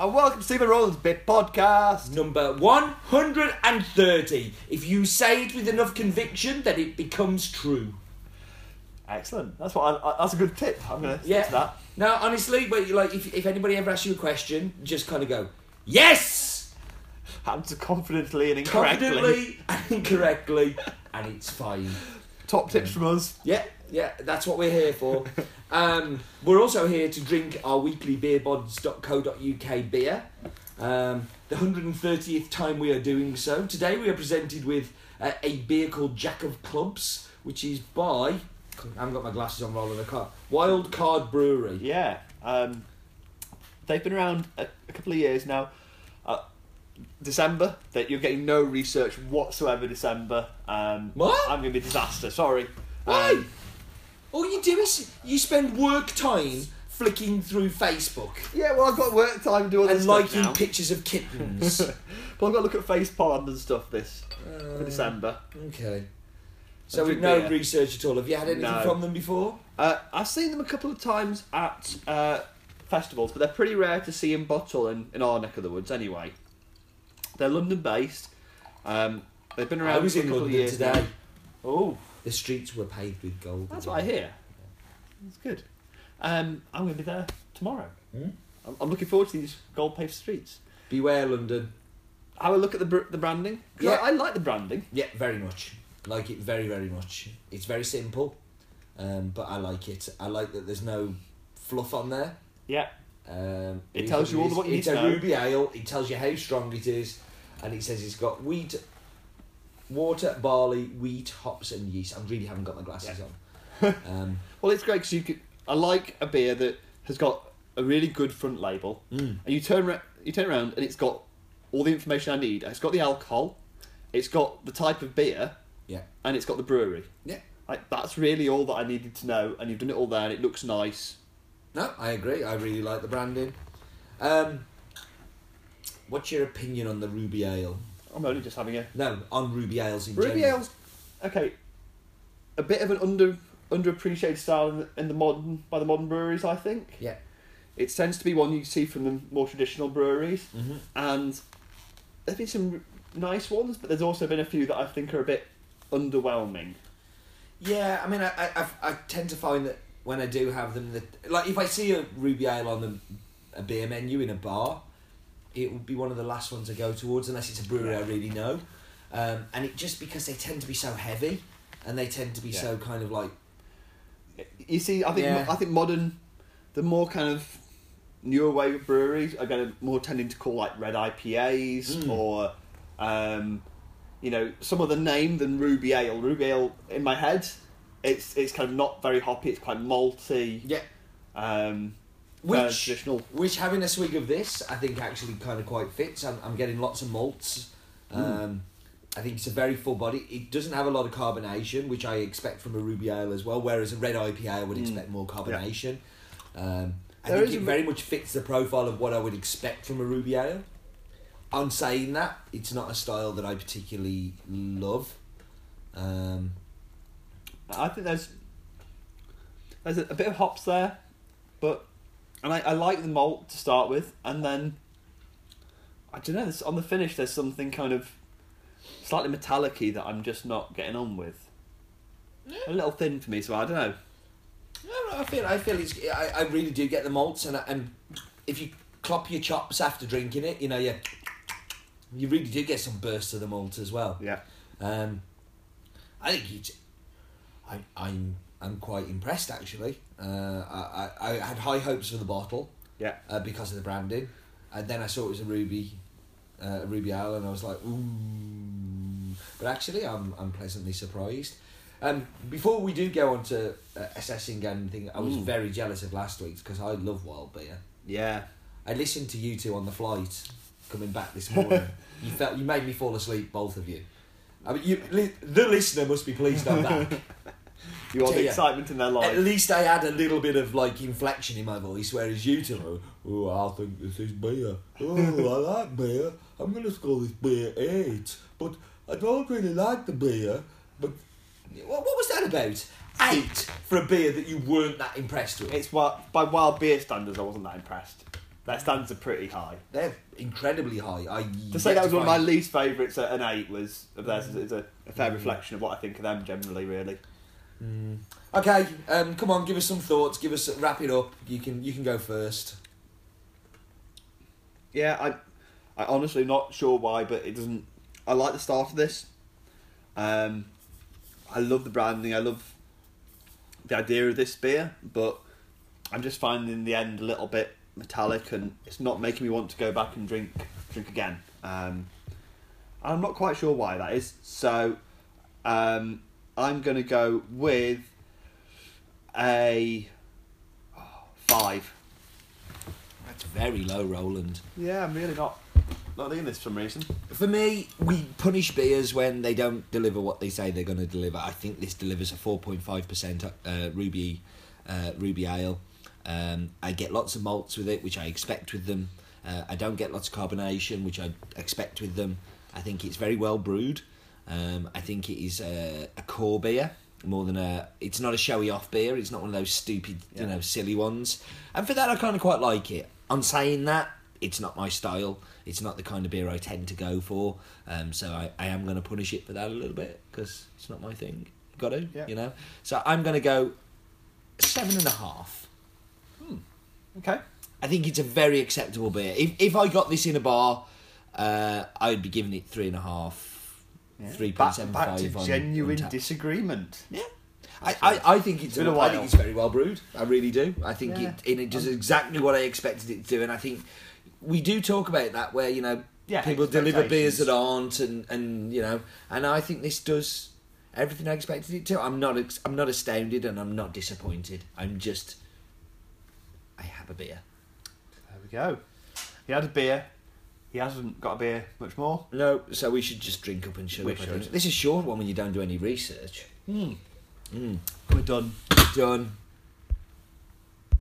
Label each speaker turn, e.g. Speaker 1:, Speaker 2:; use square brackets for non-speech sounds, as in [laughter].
Speaker 1: And welcome to Stephen Roland's Bit Podcast.
Speaker 2: Number 130. If you say it with enough conviction, then it becomes true.
Speaker 1: Excellent. That's what. I, I, that's a good tip. I'm gonna stick
Speaker 2: Yeah.
Speaker 1: to that.
Speaker 2: Now, honestly, but like, if, if anybody ever asks you a question, just kind of go, yes!
Speaker 1: Answer confidently and incorrectly.
Speaker 2: Confidently and incorrectly, and it's fine.
Speaker 1: Top tips from us.
Speaker 2: Yeah, yeah, that's what we're here for. [laughs] um, we're also here to drink our weekly beerbods.co.uk beer. Um, the 130th time we are doing so. Today we are presented with uh, a beer called Jack of Clubs, which is by. I haven't got my glasses on rolling the car. Wild Card Brewery.
Speaker 1: Yeah. Um, they've been around a, a couple of years now. Uh, December. That you're getting no research whatsoever. December. Um,
Speaker 2: What?
Speaker 1: I'm gonna be a disaster. Sorry.
Speaker 2: Why?
Speaker 1: Um,
Speaker 2: All you do is you spend work time flicking through Facebook
Speaker 1: yeah. Well, I've got work time to do other
Speaker 2: and
Speaker 1: stuff
Speaker 2: liking
Speaker 1: now.
Speaker 2: pictures of kittens. [laughs]
Speaker 1: but I've got to look at FacePalm and stuff this
Speaker 2: Uh,
Speaker 1: for December.
Speaker 2: Okay. So with no
Speaker 1: beer.
Speaker 2: research at all. Have you had anything
Speaker 1: No.
Speaker 2: from them before?
Speaker 1: Uh, I've seen them a couple of times at uh, festivals, but they're pretty rare to see in bottle in, in our neck of the woods anyway. They're London based. Um, they've been around
Speaker 2: I was
Speaker 1: for a
Speaker 2: in
Speaker 1: couple
Speaker 2: London
Speaker 1: years
Speaker 2: today.
Speaker 1: now. Oh,
Speaker 2: The streets were paved with gold.
Speaker 1: that's what I hear. That's good. Um, I'm going to be there tomorrow.
Speaker 2: Hmm?
Speaker 1: I'm, I'm looking forward to these gold paved streets.
Speaker 2: Beware London.
Speaker 1: Have a look at the br- the branding. 'Cause
Speaker 2: Yeah.
Speaker 1: I, I like the branding.
Speaker 2: Yeah, very much. Like it very, very much. It's very simple, um, but I like it. I like that there's no fluff on there.
Speaker 1: Yeah.
Speaker 2: Um,
Speaker 1: It tells you all the what you
Speaker 2: It's
Speaker 1: need
Speaker 2: a
Speaker 1: to know.
Speaker 2: ruby ale. It tells you how strong it is, and it says it's got wheat, water, barley, wheat, hops, and yeast. I really haven't got my glasses on. [laughs] Um,
Speaker 1: Well, it's great because you could. I like a beer that has got a really good front label,
Speaker 2: Mm.
Speaker 1: and you turn ra- you turn around and it's got all the information I need. It's got the alcohol, it's got the type of beer,
Speaker 2: yeah,
Speaker 1: and it's got the brewery.
Speaker 2: yeah.
Speaker 1: Like that's really all that I needed to know, and you've done it all there, and it looks nice.
Speaker 2: No, I agree. I really like the branding. Um, what's your opinion on the ruby ale?
Speaker 1: I'm only just having a
Speaker 2: No, on ruby ales in
Speaker 1: ruby
Speaker 2: general.
Speaker 1: ales. Okay, a bit of an under underappreciated style in the, in the modern by the modern breweries. I think
Speaker 2: Yeah.
Speaker 1: it tends to be one you see from the more traditional breweries.
Speaker 2: Mm-hmm.
Speaker 1: and there's been some nice ones, but there's also been a few that I think are a bit underwhelming.
Speaker 2: Yeah, I mean, I, I, I tend to find that when I do have them, that like if I see a ruby ale on the, a beer menu in a bar, it would be one of the last ones I go towards unless it's a brewery I really know, um, and it just because they tend to be so heavy, and they tend to be
Speaker 1: Yeah.
Speaker 2: so kind of like
Speaker 1: You see, I think
Speaker 2: Yeah.
Speaker 1: I think modern, the more kind of newer wave breweries are going to more tending to call like red IPAs
Speaker 2: Mm.
Speaker 1: or, um, you know, some other name than Ruby Ale. Ruby Ale in my head, it's it's kind of not very hoppy. It's quite malty.
Speaker 2: yeah,
Speaker 1: Um,
Speaker 2: which
Speaker 1: uh, traditional.
Speaker 2: which having a swig of this, I think actually kind of quite fits. I'm, I'm getting lots of malts. Um, I think it's a very full body. It doesn't have a lot of carbonation, which I expect from a ruby ale as well. Whereas a red IPA, I would
Speaker 1: Mm.
Speaker 2: expect more carbonation. Um, I
Speaker 1: There
Speaker 2: think it
Speaker 1: a-
Speaker 2: very much fits the profile of what I would expect from a ruby ale. On saying that, it's not a style that I particularly love. Um,
Speaker 1: I think there's there's a, a bit of hops there, but and I, I like the malt to start with, and then I don't know. There's, on the finish, there's something kind of slightly metallic-y that I'm just not getting on with. A little thin for me, so I don't know.
Speaker 2: No, no, I feel I feel it's I, I really do get the malts and I- and if you clop your chops after drinking it, you know you you really do get some bursts of the malt as well.
Speaker 1: Yeah,
Speaker 2: Um, I think it's I I'm I'm quite impressed actually. Uh, I, I I had high hopes for the bottle
Speaker 1: yeah.
Speaker 2: uh, because of the branding, and then I saw it was a ruby uh, a ruby ale and I was like ooh, but actually I'm I'm pleasantly surprised. Um, before we do go on to uh, assessing and thing, I was very jealous of last week's because I love wild beer.
Speaker 1: Yeah.
Speaker 2: I listened to you two on the flight coming back this morning. [laughs] you felt you made me fall asleep, both of you. I mean, you, li- the listener must be pleased I'm back. [laughs] [laughs]
Speaker 1: You want the
Speaker 2: Yeah.
Speaker 1: excitement in their life.
Speaker 2: At least I had a little bit of like inflection in my voice, whereas you two, oh, I think this is beer. Oh, I like beer. I'm gonna score this beer eight, but I don't really like the beer. But what, what was that about? Eight for a beer that you weren't that impressed with.
Speaker 1: It's what by wild beer standards, I wasn't that impressed. their standards are pretty high.
Speaker 2: They're incredibly high. I
Speaker 1: To say that was one of my least favourites at an eight was of theirs is, a, a fair mm. reflection of what I think of them generally. Really,
Speaker 2: Okay, um, come on, give us some thoughts. Give us wrap it up. You can you can go first.
Speaker 1: yeah, I, I honestly not sure why, but it doesn't. I like the start of this. Um, I love the branding. I love the idea of this beer, but I'm just finding the end a little bit metallic, and it's not making me want to go back and drink drink again. Um, I'm not quite sure why that is. So um, I'm going to go with a oh, five.
Speaker 2: That's very low, Roland.
Speaker 1: Yeah, I'm really not not doing this for some reason.
Speaker 2: For me, we punish beers when they don't deliver what they say they're going to deliver. I think this delivers a 4.5% uh, ruby uh, ruby ale. Um, I get lots of malts with it, which I expect with them. Uh, I don't get lots of carbonation, which I expect with them. I think it's very well brewed. Um, I think it is a, a core beer more than a. It's not a showy off beer. It's not one of those stupid, you know, silly ones. And for that, I kind of quite like it. On saying that, it's not my style. It's not the kind of beer I tend to go for. Um, so I, I am going to punish it for that a little bit because it's not my thing. Got to,
Speaker 1: Yeah.
Speaker 2: you know. So I'm going to go seven and a half.
Speaker 1: Okay.
Speaker 2: I think it's a very acceptable beer. If if I got this in a bar, uh, I would be giving it three and a half, three point
Speaker 1: Back,
Speaker 2: five.
Speaker 1: to
Speaker 2: on
Speaker 1: genuine
Speaker 2: Untappd.
Speaker 1: disagreement.
Speaker 2: Yeah. I, I, I think it's
Speaker 1: Been a
Speaker 2: I think it's very well brewed. I really do. I think
Speaker 1: Yeah.
Speaker 2: it it does exactly what I expected it to do. And I think we do talk about that where you know
Speaker 1: Yeah,
Speaker 2: people deliver beers that aren't, and, and you know, and I think this does everything I expected it to. I'm not I'm not astounded and I'm not disappointed. I'm just I have a beer.
Speaker 1: There we go. He had a beer. He hasn't got a beer much more.
Speaker 2: No, so we should just drink up and shut
Speaker 1: We
Speaker 2: up.
Speaker 1: Should.
Speaker 2: This is a short one when you don't do any research.
Speaker 1: Hmm.
Speaker 2: Mm.
Speaker 1: We're done.
Speaker 2: Done.